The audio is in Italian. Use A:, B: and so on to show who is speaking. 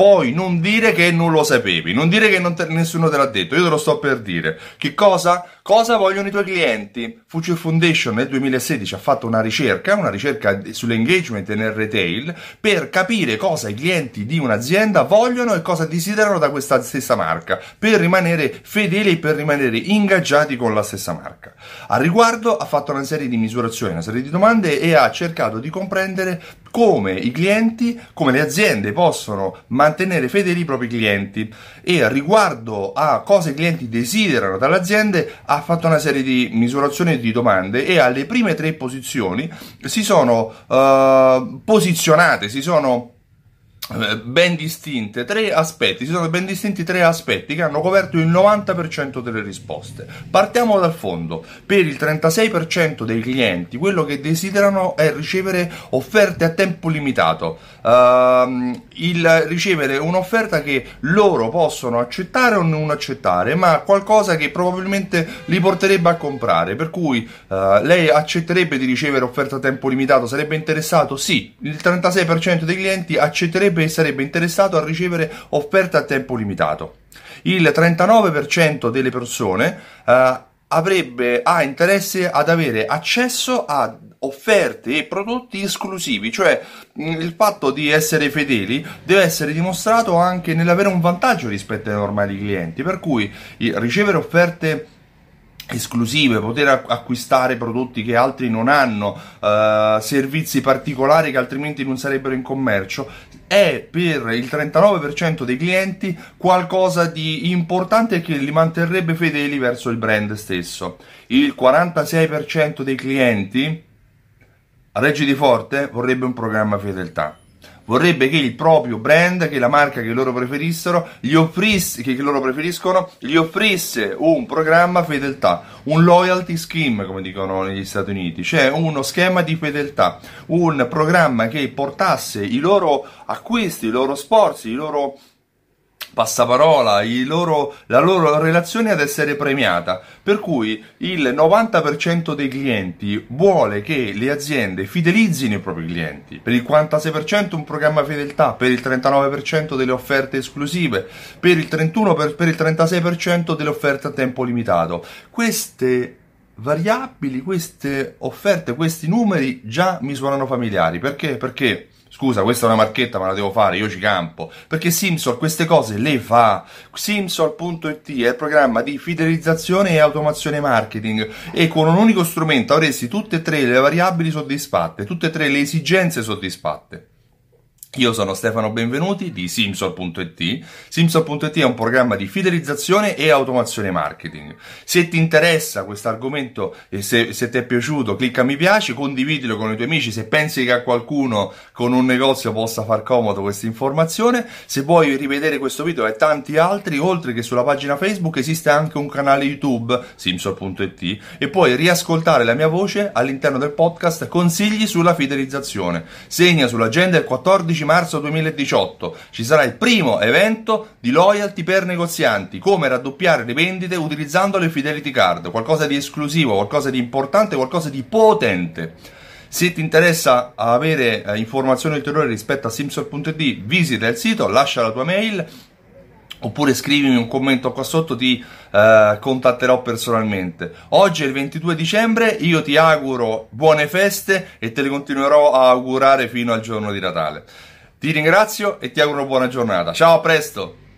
A: poi non dire che non lo sapevi, non dire che te, nessuno te l'ha detto, io te lo sto per dire. Che cosa? Cosa vogliono i tuoi clienti? Future Foundation nel 2016 ha fatto una ricerca, una ricerca sull'engagement nel retail, per capire cosa i clienti di un'azienda vogliono e cosa desiderano da questa stessa marca, per rimanere fedeli e per rimanere ingaggiati con la stessa marca. A riguardo ha fatto una serie di misurazioni, una serie di domande e ha cercato di comprendere come i clienti, come le aziende possono mantenere fedeli i propri clienti. E riguardo a cosa i clienti desiderano dalle aziende ha fatto una serie di misurazioni e di domande e alle prime tre posizioni si sono uh, posizionate, si sono ben distinte tre aspetti, si sono ben distinti tre aspetti che hanno coperto il 90% delle risposte. Partiamo dal fondo. Per il 36% dei clienti quello che desiderano è ricevere offerte a tempo limitato, uh, il ricevere un'offerta che loro possono accettare o non accettare, ma qualcosa che probabilmente li porterebbe a comprare, per cui uh, lei accetterebbe di ricevere offerta a tempo limitato, sarebbe interessato? Sì, il 36% dei clienti accetterebbe sarebbe interessato a ricevere offerte a tempo limitato. Il 39% delle persone eh, avrebbe, ha interesse ad avere accesso a offerte e prodotti esclusivi, cioè mm, il fatto di essere fedeli deve essere dimostrato anche nell'avere un vantaggio rispetto ai normali clienti, per cui ricevere offerte esclusive, poter acquistare prodotti che altri non hanno, uh, servizi particolari che altrimenti non sarebbero in commercio, è per il 39% dei clienti qualcosa di importante che li manterrebbe fedeli verso il brand stesso. Il 46% dei clienti, a Reggi di Forte, vorrebbe un programma fedeltà vorrebbe che il proprio brand, che la marca che loro preferissero, gli offrisse, che loro preferiscono, gli offrisse un programma fedeltà, un loyalty scheme, come dicono negli Stati Uniti, cioè uno schema di fedeltà, un programma che portasse i loro acquisti, i loro sforzi, i loro passaparola, loro, la loro relazione ad essere premiata. Per cui il 90% dei clienti vuole che le aziende fidelizzino i propri clienti, per il 46% un programma fedeltà, per il 39% delle offerte esclusive, per il 31% per, per il 36% delle offerte a tempo limitato. Queste variabili, queste offerte, questi numeri già mi suonano familiari. Perché? Perché Scusa, questa è una marchetta, ma la devo fare, io ci campo. Perché Simsol queste cose le fa. Simsol.it è il programma di fidelizzazione e automazione marketing e con un unico strumento avresti tutte e tre le variabili soddisfatte, tutte e tre le esigenze soddisfatte. Io sono Stefano Benvenuti di Simsol.it. Simsol.it è un programma di fidelizzazione e automazione marketing. Se ti interessa questo argomento e se, se, ti è piaciuto, clicca mi piace, condividilo con i tuoi amici. Se pensi che a qualcuno con un negozio possa far comodo questa informazione, se vuoi rivedere questo video e tanti altri, oltre che sulla pagina Facebook esiste anche un canale YouTube, Simsol.it, e puoi riascoltare la mia voce all'interno del podcast Consigli sulla fidelizzazione. Segna sull'agenda il 14 15 marzo 2018 ci sarà il primo evento di loyalty per negozianti, come raddoppiare le vendite utilizzando le Fidelity Card, qualcosa di esclusivo, qualcosa di importante, qualcosa di potente. Se ti interessa avere eh, informazioni ulteriori rispetto a Simsol.it, visita il sito, lascia la tua mail oppure scrivimi un commento qua sotto, ti eh, contatterò personalmente. Oggi è il 22 dicembre, io ti auguro buone feste e te le continuerò a augurare fino al giorno di Natale. Ti ringrazio e ti auguro buona giornata. Ciao, a presto!